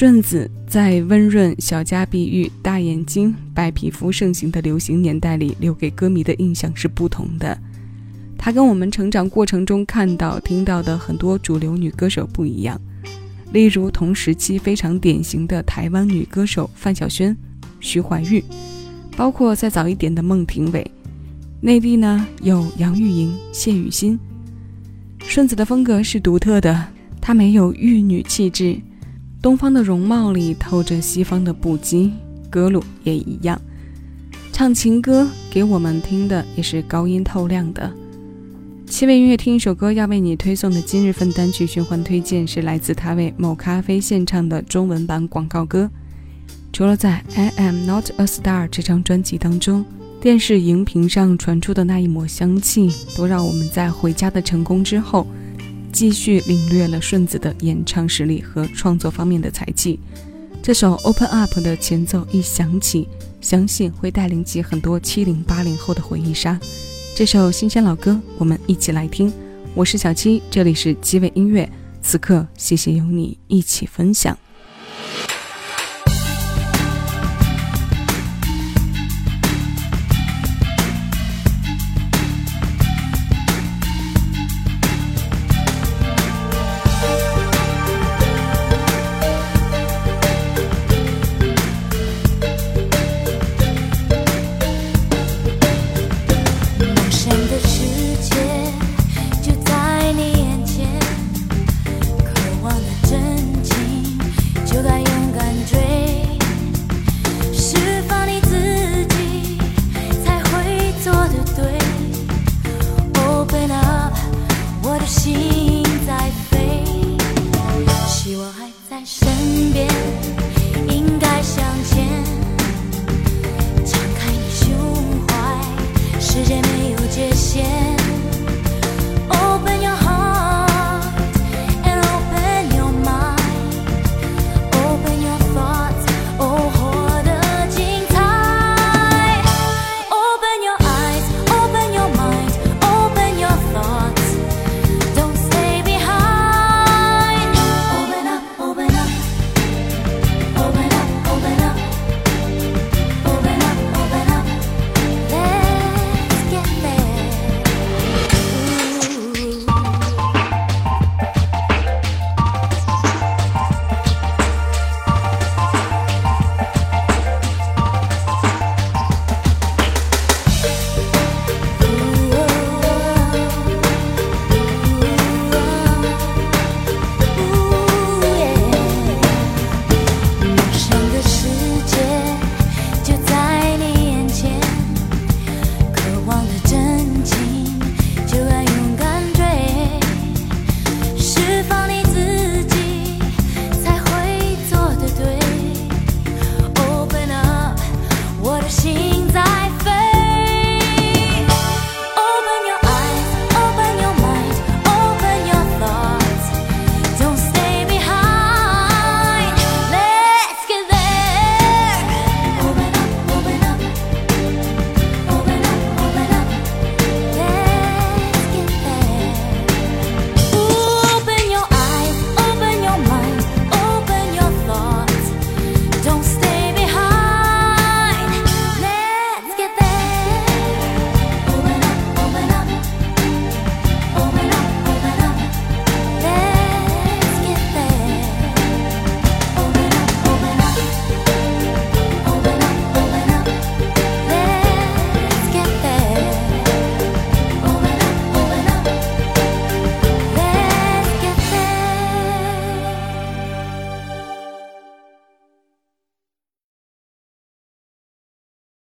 顺子在温润、小家碧玉、大眼睛、白皮肤盛行的流行年代里，留给歌迷的印象是不同的。她跟我们成长过程中看到、听到的很多主流女歌手不一样。例如同时期非常典型的台湾女歌手范晓萱、徐怀钰，包括再早一点的孟庭苇。内地呢有杨钰莹、谢雨欣。顺子的风格是独特的，她没有玉女气质。东方的容貌里透着西方的不羁，歌路也一样，唱情歌给我们听的也是高音透亮的。七位音乐听一首歌，要为你推送的今日份单曲循环推荐是来自他为某咖啡献唱的中文版广告歌。除了在《I Am Not a Star》这张专辑当中，电视荧屏上传出的那一抹香气，都让我们在回家的成功之后。继续领略了顺子的演唱实力和创作方面的才气。这首《Open Up》的前奏一响起，相信会带领起很多七零八零后的回忆杀。这首新鲜老歌，我们一起来听。我是小七，这里是七味音乐。此刻，谢谢有你一起分享。心